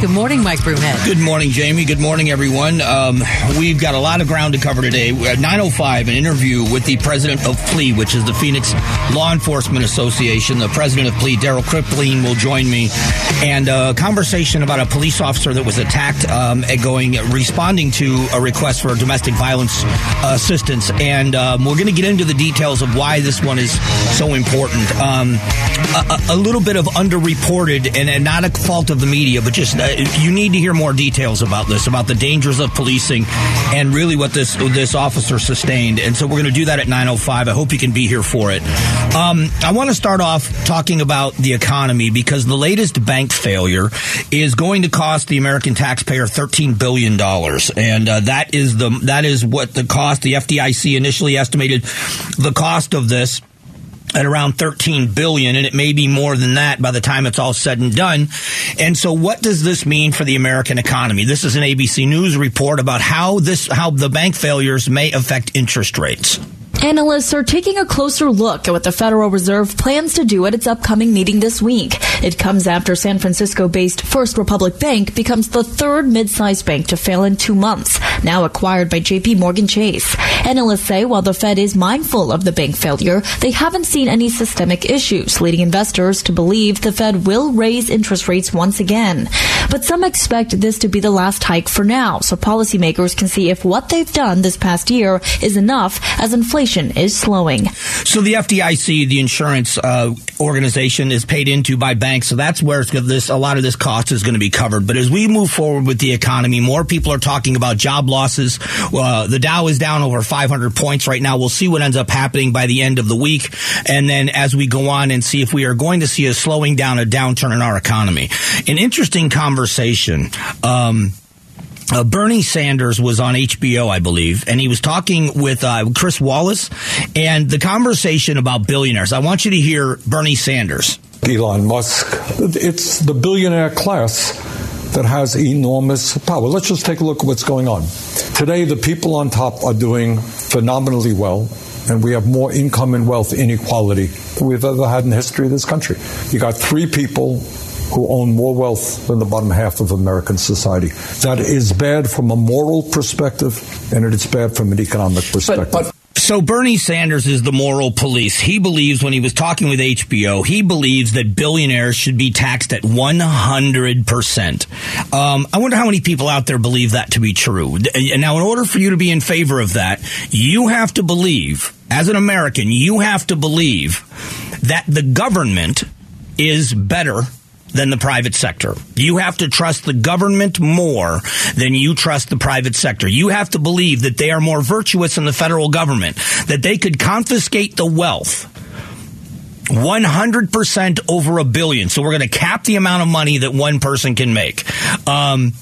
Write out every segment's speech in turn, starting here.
Good morning, Mike Broomhead. Good morning, Jamie. Good morning, everyone. Um, we've got a lot of ground to cover today. At 9.05, an interview with the president of PLEA, which is the Phoenix Law Enforcement Association. The president of PLEA, Darrell Kriplean, will join me. And a conversation about a police officer that was attacked um, going, responding to a request for domestic violence assistance. And um, we're going to get into the details of why this one is so important. Um, a, a, little bit of underreported, and, and, not a fault of the media, but just uh, you need to hear more details about this, about the dangers of policing, and really what this this officer sustained. And so we're going to do that at 9:05. I hope you can be here for it. Um, I want to start off talking about the economy because the latest bank failure is going to cost the American taxpayer 13 billion dollars, and uh, that is the that is what the cost. The FDIC initially estimated the cost of this at around 13 billion and it may be more than that by the time it's all said and done. And so what does this mean for the American economy? This is an ABC News report about how this how the bank failures may affect interest rates. Analysts are taking a closer look at what the Federal Reserve plans to do at its upcoming meeting this week. It comes after San Francisco based First Republic Bank becomes the third mid sized bank to fail in two months, now acquired by JP Morgan Chase. Analysts say while the Fed is mindful of the bank failure, they haven't seen any systemic issues, leading investors to believe the Fed will raise interest rates once again. But some expect this to be the last hike for now, so policymakers can see if what they've done this past year is enough as inflation is slowing. So the FDIC, the insurance uh, organization, is paid into by banks, so that's where this a lot of this cost is going to be covered. But as we move forward with the economy, more people are talking about job losses. Uh, the Dow is down over 500 points right now. We'll see what ends up happening by the end of the week, and then as we go on and see if we are going to see a slowing down, a downturn in our economy. An interesting conversation. Um, uh, Bernie Sanders was on HBO, I believe, and he was talking with uh, Chris Wallace and the conversation about billionaires. I want you to hear Bernie Sanders. Elon Musk, it's the billionaire class that has enormous power. Let's just take a look at what's going on. Today, the people on top are doing phenomenally well, and we have more income and wealth inequality than we've ever had in the history of this country. You got three people who own more wealth than the bottom half of American society. That is bad from a moral perspective, and it is bad from an economic perspective. But, but- so Bernie Sanders is the moral police. He believes when he was talking with HBO, he believes that billionaires should be taxed at 100%. Um, I wonder how many people out there believe that to be true. Now, in order for you to be in favor of that, you have to believe, as an American, you have to believe that the government is better than the private sector. You have to trust the government more than you trust the private sector. You have to believe that they are more virtuous than the federal government, that they could confiscate the wealth 100% over a billion. So we're going to cap the amount of money that one person can make. Um,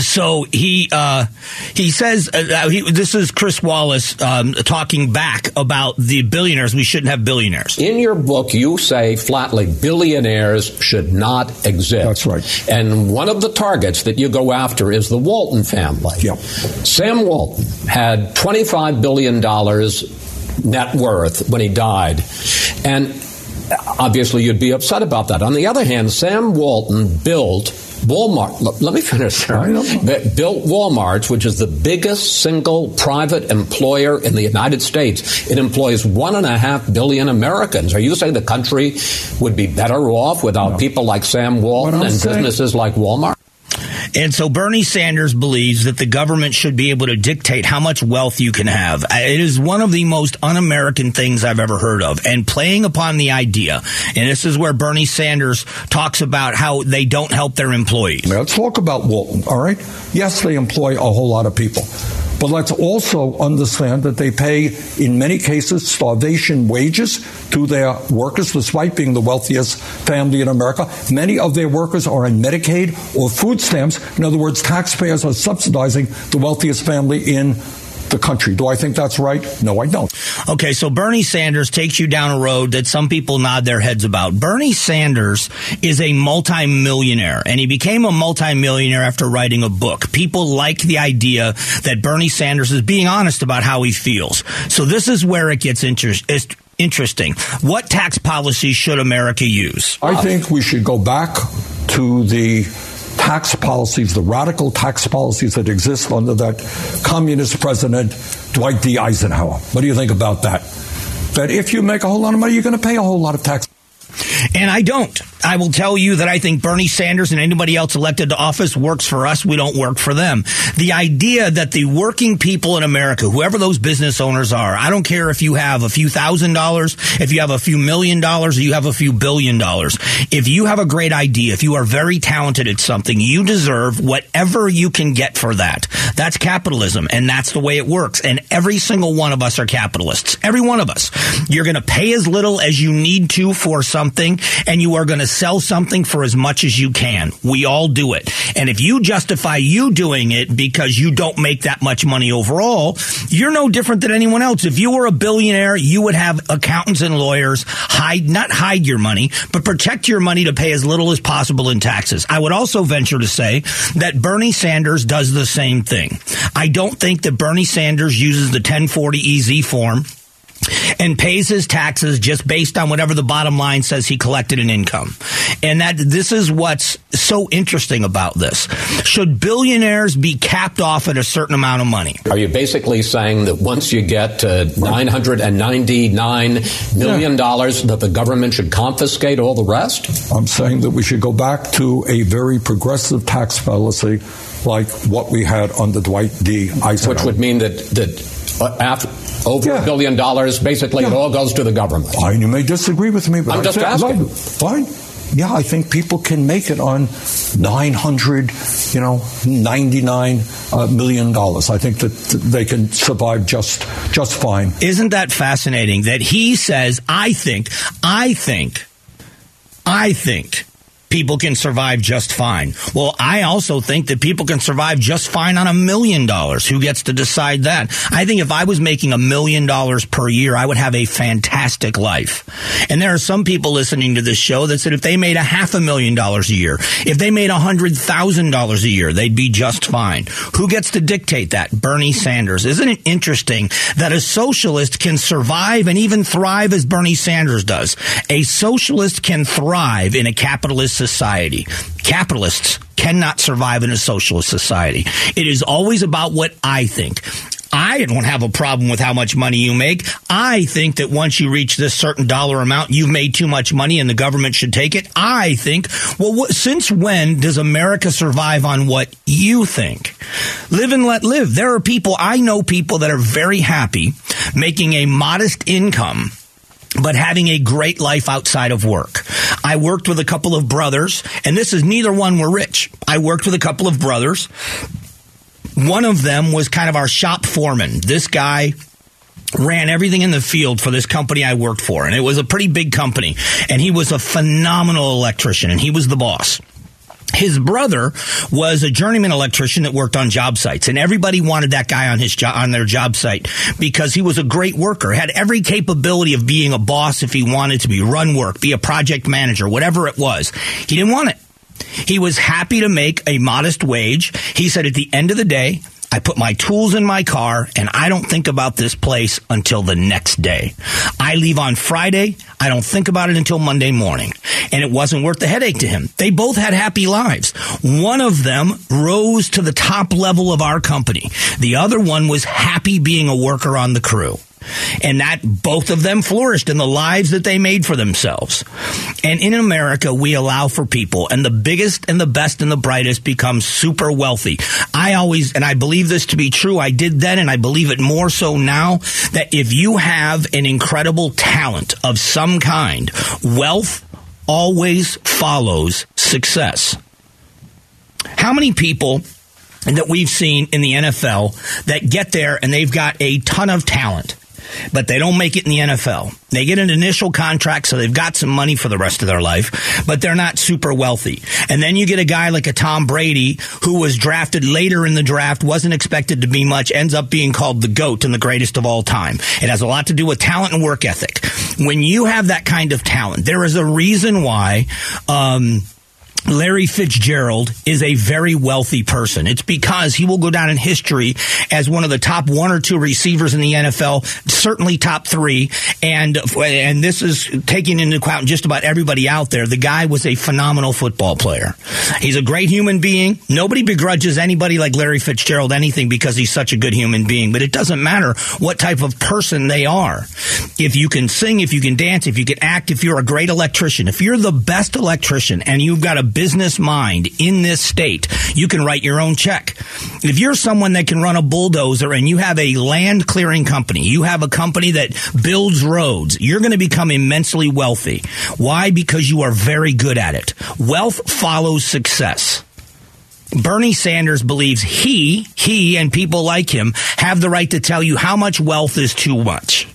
so he uh, he says uh, he, this is Chris Wallace um, talking back about the billionaires. We shouldn't have billionaires. In your book, you say flatly billionaires should not exist. That's right. And one of the targets that you go after is the Walton family. Yep. Sam Walton had twenty five billion dollars net worth when he died, and obviously you'd be upset about that. On the other hand, Sam Walton built Walmart, let me finish there. Built Walmart, which is the biggest single private employer in the United States. It employs one and a half billion Americans. Are you saying the country would be better off without no. people like Sam Walton and saying, businesses like Walmart? And so Bernie Sanders believes that the government should be able to dictate how much wealth you can have. Uh, it is one of the most un American things I've ever heard of. And playing upon the idea, and this is where Bernie Sanders talks about how they don't help their employees. Let's talk about Walton, all right? Yes, they employ a whole lot of people. But let's also understand that they pay, in many cases, starvation wages to their workers, despite being the wealthiest family in America. Many of their workers are on Medicaid or food stamps. In other words, taxpayers are subsidizing the wealthiest family in the country. Do I think that's right? No, I don't. Okay, so Bernie Sanders takes you down a road that some people nod their heads about. Bernie Sanders is a multimillionaire, and he became a multimillionaire after writing a book. People like the idea that Bernie Sanders is being honest about how he feels. So this is where it gets interesting interesting. What tax policy should America use? I think we should go back to the tax policies, the radical tax policies that exist under that communist president, Dwight D. Eisenhower. What do you think about that? That if you make a whole lot of money, you're going to pay a whole lot of tax. And I don't. I will tell you that I think Bernie Sanders and anybody else elected to office works for us. We don't work for them. The idea that the working people in America, whoever those business owners are, I don't care if you have a few thousand dollars, if you have a few million dollars, or you have a few billion dollars. If you have a great idea, if you are very talented at something, you deserve whatever you can get for that. That's capitalism, and that's the way it works. And every single one of us are capitalists. Every one of us. You're going to pay as little as you need to for something, and you are going to sell something for as much as you can. We all do it. And if you justify you doing it because you don't make that much money overall, you're no different than anyone else. If you were a billionaire, you would have accountants and lawyers hide, not hide your money, but protect your money to pay as little as possible in taxes. I would also venture to say that Bernie Sanders does the same thing. I don't think that Bernie Sanders uses the 1040 EZ form and pays his taxes just based on whatever the bottom line says he collected in income. And that this is what's so interesting about this. Should billionaires be capped off at a certain amount of money? Are you basically saying that once you get to $999 million that the government should confiscate all the rest? I'm saying that we should go back to a very progressive tax policy like what we had under Dwight D. Eisenhower. Which would mean that, that after, over Yeah. a billion dollars, basically it all goes to the government. Fine, you may disagree with me, but I'm I just think- asking. Fine. Yeah, I think people can make it on nine hundred, you know, ninety nine uh, million dollars. I think that they can survive just just fine. Isn't that fascinating that he says, I think, I think, I think people can survive just fine. Well, I also think that people can survive just fine on a million dollars. Who gets to decide that? I think if I was making a million dollars per year, I would have a fantastic life. And there are some people listening to this show that said if they made a half a million dollars a year, if they made a hundred thousand dollars a year, they'd be just fine. Who gets to dictate that? Bernie Sanders. Isn't it interesting that a socialist can survive and even thrive as Bernie Sanders does? A socialist can thrive in a capitalist society. Capitalists cannot survive in a socialist society. It is always about what I think. I don't have a problem with how much money you make. I think that once you reach this certain dollar amount, you've made too much money and the government should take it. I think, well, since when does America survive on what you think? Live and let live. There are people, I know people that are very happy making a modest income but having a great life outside of work. I worked with a couple of brothers, and this is neither one were rich. I worked with a couple of brothers. One of them was kind of our shop foreman. This guy ran everything in the field for this company I worked for, and it was a pretty big company. And he was a phenomenal electrician, and he was the boss. His brother was a journeyman electrician that worked on job sites, and everybody wanted that guy on his job on their job site because he was a great worker, had every capability of being a boss if he wanted to be, run work, be a project manager, whatever it was. He didn't want it. He was happy to make a modest wage. He said, at the end of the day, I put my tools in my car and I don't think about this place until the next day. I leave on Friday. I don't think about it until Monday morning. And it wasn't worth the headache to him. They both had happy lives. One of them rose to the top level of our company. The other one was happy being a worker on the crew and that both of them flourished in the lives that they made for themselves. And in America, we allow for people, and the biggest and the best and the brightest become super wealthy. I always, and I believe this to be true, I did then, and I believe it more so now, that if you have an incredible talent of some kind, wealth always follows success. How many people that we've seen in the NFL that get there and they've got a ton of talent? But they don't make it in the NFL. They get an initial contract, so they've got some money for the rest of their life, but they're not super wealthy. And then you get a guy like a Tom Brady who was drafted later in the draft, wasn't expected to be much, ends up being called the GOAT and the greatest of all time. It has a lot to do with talent and work ethic. When you have that kind of talent, there is a reason why, um, Larry Fitzgerald is a very wealthy person. It's because he will go down in history as one of the top one or two receivers in the NFL, certainly top three. And and this is taking into account just about everybody out there. The guy was a phenomenal football player. He's a great human being. Nobody begrudges anybody like Larry Fitzgerald anything because he's such a good human being. But it doesn't matter what type of person they are. If you can sing, if you can dance, if you can act, if you're a great electrician, if you're the best electrician and you've got a business mind in this state, you can write your own check. If you're someone that can run a bulldozer and you have a land clearing company, you have a company that builds roads, you're going to become immensely wealthy. Why? Because you are very good at it. Wealth follows success. Bernie Sanders believes he, he, and people like him have the right to tell you how much wealth is too much.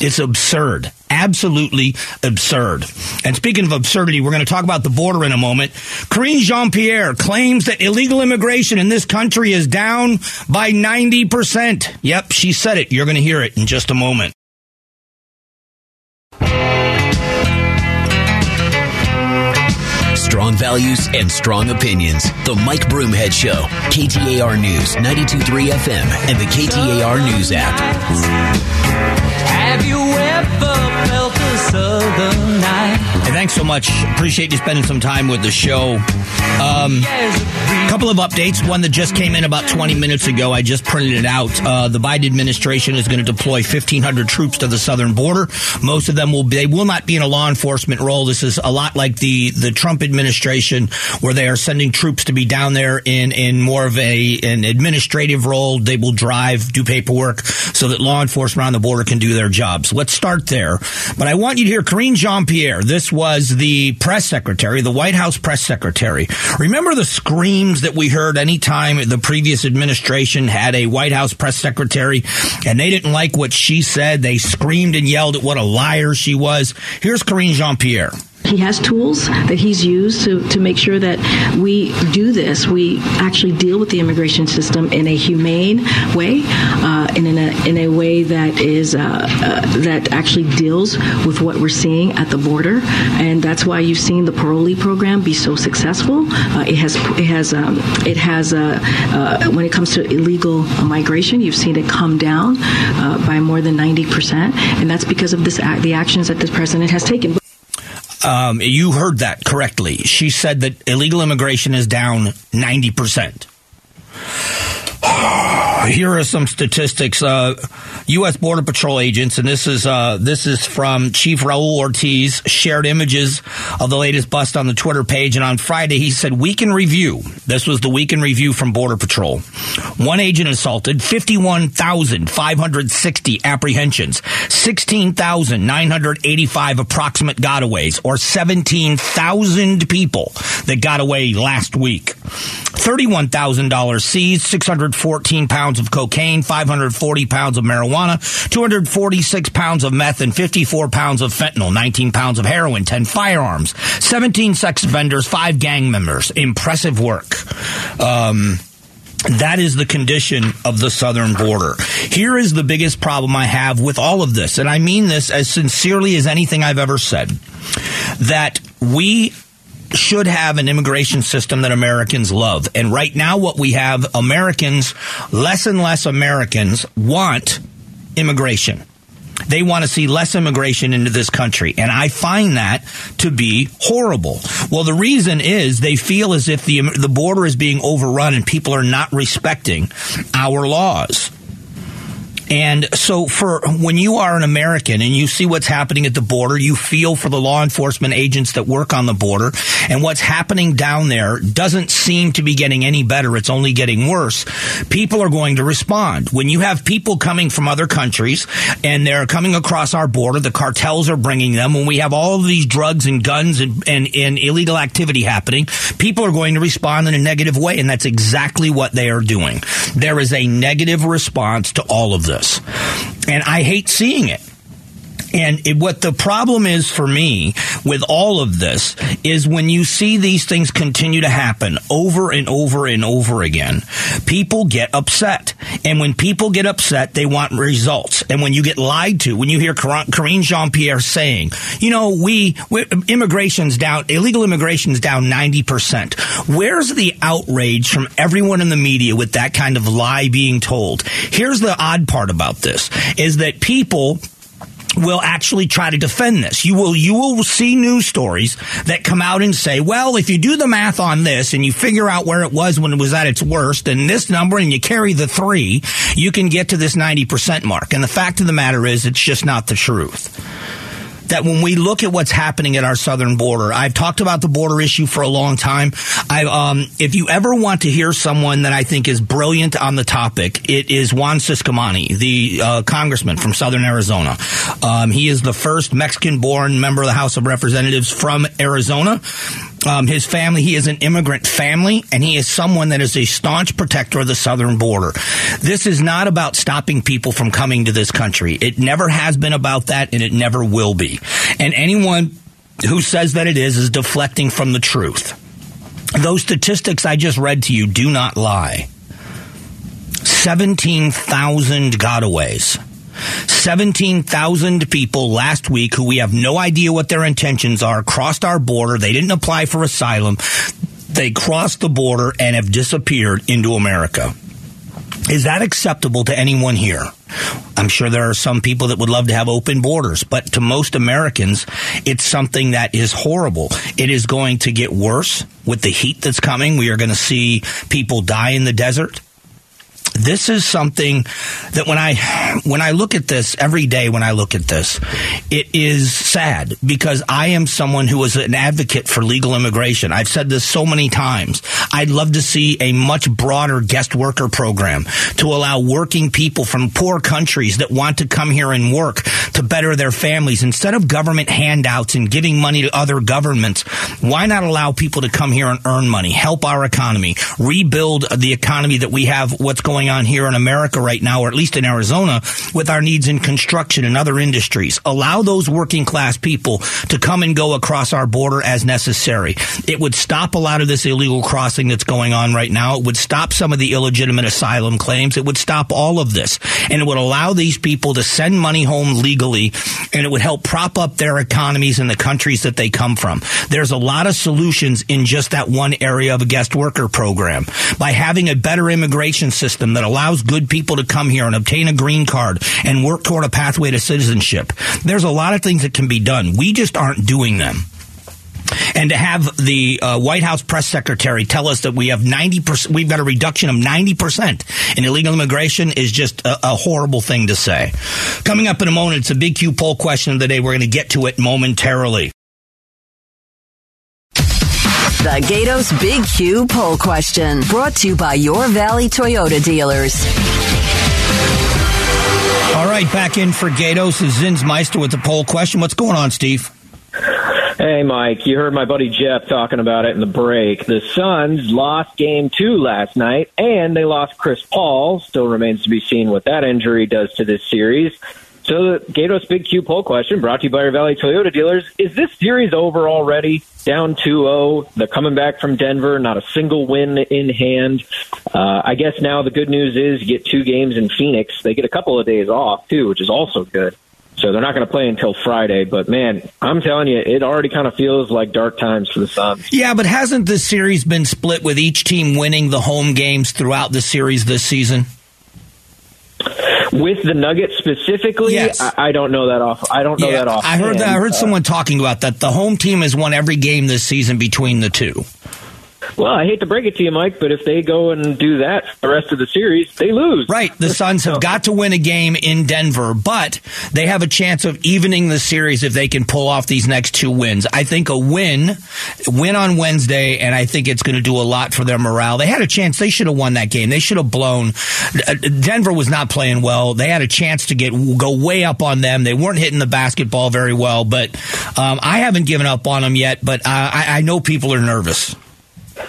It's absurd. Absolutely absurd. And speaking of absurdity, we're going to talk about the border in a moment. Karine Jean Pierre claims that illegal immigration in this country is down by 90%. Yep, she said it. You're going to hear it in just a moment. Strong values and strong opinions. The Mike Broomhead Show. KTAR News, 92.3 FM, and the KTAR News app. Have you ever felt? Hey, thanks so much. Appreciate you spending some time with the show. Um, a couple of updates. One that just came in about 20 minutes ago. I just printed it out. Uh, the Biden administration is going to deploy 1,500 troops to the southern border. Most of them will be, they will not be in a law enforcement role. This is a lot like the, the Trump administration where they are sending troops to be down there in, in more of a, an administrative role. They will drive, do paperwork so that law enforcement on the border can do their jobs. Let's start there. But I want you to hear Karine Jean Pierre. This was the press secretary, the White House press secretary. Remember the screams that we heard anytime the previous administration had a White House press secretary and they didn't like what she said? They screamed and yelled at what a liar she was. Here's Karine Jean Pierre. He has tools that he's used to, to make sure that we do this. We actually deal with the immigration system in a humane way, uh, and in a in a way that is uh, uh, that actually deals with what we're seeing at the border, and that's why you've seen the parolee program be so successful. Uh, it has it has um, it has uh, uh, when it comes to illegal migration, you've seen it come down by more than ninety percent, and that's because of this the actions that this president has taken. Um, you heard that correctly. She said that illegal immigration is down 90%. Here are some statistics. Uh, U.S. Border Patrol agents, and this is uh, this is from Chief Raul Ortiz, shared images of the latest bust on the Twitter page. And on Friday, he said, "Week in review." This was the week in review from Border Patrol. One agent assaulted, fifty-one thousand five hundred sixty apprehensions, sixteen thousand nine hundred eighty-five approximate gotaways, or seventeen thousand people that got away last week. Thirty-one thousand dollars seized, six hundred fourteen pounds of cocaine, 540 pounds of marijuana, 246 pounds of meth, and 54 pounds of fentanyl, 19 pounds of heroin, 10 firearms, 17 sex offenders, 5 gang members. Impressive work. Um, that is the condition of the southern border. Here is the biggest problem I have with all of this, and I mean this as sincerely as anything I've ever said. That we should have an immigration system that Americans love. And right now, what we have, Americans, less and less Americans want immigration. They want to see less immigration into this country. And I find that to be horrible. Well, the reason is they feel as if the, the border is being overrun and people are not respecting our laws. And so for when you are an American and you see what's happening at the border, you feel for the law enforcement agents that work on the border and what's happening down there doesn't seem to be getting any better. It's only getting worse. People are going to respond. When you have people coming from other countries and they're coming across our border, the cartels are bringing them. When we have all of these drugs and guns and, and, and illegal activity happening, people are going to respond in a negative way. And that's exactly what they are doing. There is a negative response to all of this this. And I hate seeing it. And it, what the problem is for me with all of this is when you see these things continue to happen over and over and over again, people get upset. And when people get upset, they want results. And when you get lied to, when you hear Karine Jean Pierre saying, you know, we, immigration's down, illegal immigration's down 90%. Where's the outrage from everyone in the media with that kind of lie being told? Here's the odd part about this is that people will actually try to defend this. You will you will see news stories that come out and say, "Well, if you do the math on this and you figure out where it was when it was at its worst and this number and you carry the 3, you can get to this 90% mark." And the fact of the matter is it's just not the truth that when we look at what's happening at our southern border, I've talked about the border issue for a long time. I, um, if you ever want to hear someone that I think is brilliant on the topic, it is Juan Ciscomani, the uh, congressman from southern Arizona. Um, he is the first Mexican-born member of the House of Representatives from Arizona. Um, his family, he is an immigrant family, and he is someone that is a staunch protector of the southern border. This is not about stopping people from coming to this country. It never has been about that, and it never will be. And anyone who says that it is is deflecting from the truth. Those statistics I just read to you do not lie. 17,000 gotaways. 17,000 people last week who we have no idea what their intentions are crossed our border. They didn't apply for asylum. They crossed the border and have disappeared into America. Is that acceptable to anyone here? I'm sure there are some people that would love to have open borders, but to most Americans, it's something that is horrible. It is going to get worse with the heat that's coming. We are going to see people die in the desert this is something that when I when I look at this every day when I look at this, it is sad because I am someone who is an advocate for legal immigration. I've said this so many times. I'd love to see a much broader guest worker program to allow working people from poor countries that want to come here and work to better their families instead of government handouts and giving money to other governments. Why not allow people to come here and earn money, help our economy, rebuild the economy that we have what's going going on here in America right now, or at least in Arizona, with our needs in construction and other industries. Allow those working class people to come and go across our border as necessary. It would stop a lot of this illegal crossing that's going on right now. It would stop some of the illegitimate asylum claims. It would stop all of this. And it would allow these people to send money home legally and it would help prop up their economies in the countries that they come from. There's a lot of solutions in just that one area of a guest worker program. By having a better immigration system that allows good people to come here and obtain a green card and work toward a pathway to citizenship. There's a lot of things that can be done. We just aren't doing them. And to have the uh, White House press secretary tell us that we have 90%, we've got a reduction of 90% in illegal immigration is just a, a, horrible thing to say. Coming up in a moment, it's a big Q poll question of the day. We're going to get to it momentarily. The Gatos Big Q poll question brought to you by your Valley Toyota dealers. All right, back in for Gatos is Zinsmeister with the poll question. What's going on, Steve? Hey, Mike, you heard my buddy Jeff talking about it in the break. The Suns lost game two last night, and they lost Chris Paul. Still remains to be seen what that injury does to this series. So the Gatos Big Q poll question brought to you by your Valley Toyota dealers. Is this series over already? Down 2-0. They're coming back from Denver. Not a single win in hand. Uh, I guess now the good news is you get two games in Phoenix. They get a couple of days off too, which is also good. So they're not going to play until Friday. But man, I'm telling you, it already kind of feels like dark times for the Suns. Yeah, but hasn't the series been split with each team winning the home games throughout the series this season? With the Nuggets specifically, yes. I, I, don't know that off. I don't know yeah, that off. I heard that, I heard someone talking about that. The home team has won every game this season between the two. Well, I hate to break it to you, Mike, but if they go and do that the rest of the series, they lose. Right. The Suns have got to win a game in Denver, but they have a chance of evening the series if they can pull off these next two wins. I think a win, win on Wednesday, and I think it's going to do a lot for their morale. They had a chance. They should have won that game. They should have blown. Denver was not playing well. They had a chance to get go way up on them. They weren't hitting the basketball very well, but um, I haven't given up on them yet. But uh, I, I know people are nervous.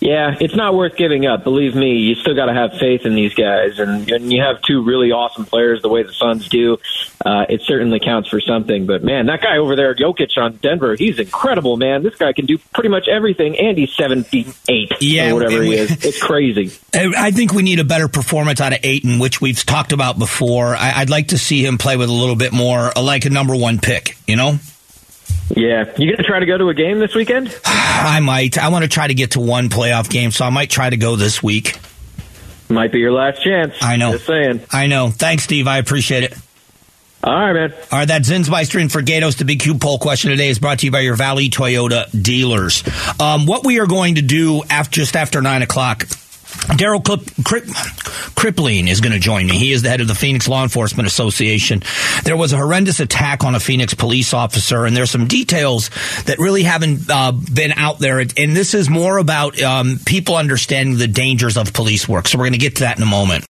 Yeah, it's not worth giving up. Believe me, you still got to have faith in these guys, and, and you have two really awesome players the way the Suns do. Uh, it certainly counts for something. But man, that guy over there, Jokic on Denver, he's incredible, man. This guy can do pretty much everything, and he's seventy eight Yeah, or whatever and he is. It's crazy. I think we need a better performance out of Ayton, which we've talked about before. I, I'd like to see him play with a little bit more, like a number one pick. You know, Yeah, you gonna try to go to a game this weekend? I might. I want to try to get to one playoff game, so I might try to go this week. Might be your last chance. I know. Just saying. I know. Thanks, Steve. I appreciate it. All right, man. All right, that Zinsmeister and for Gatos. The big Q poll question today is brought to you by your Valley Toyota dealers. Um, what we are going to do after just after nine o'clock. Darrell Kriplean is going to join me. He is the head of the Phoenix Law Enforcement Association. There was a horrendous attack on a Phoenix police officer, and there's some details that really haven't uh, been out there. And this is more about um, people understanding the dangers of police work. So we're going to get to that in a moment.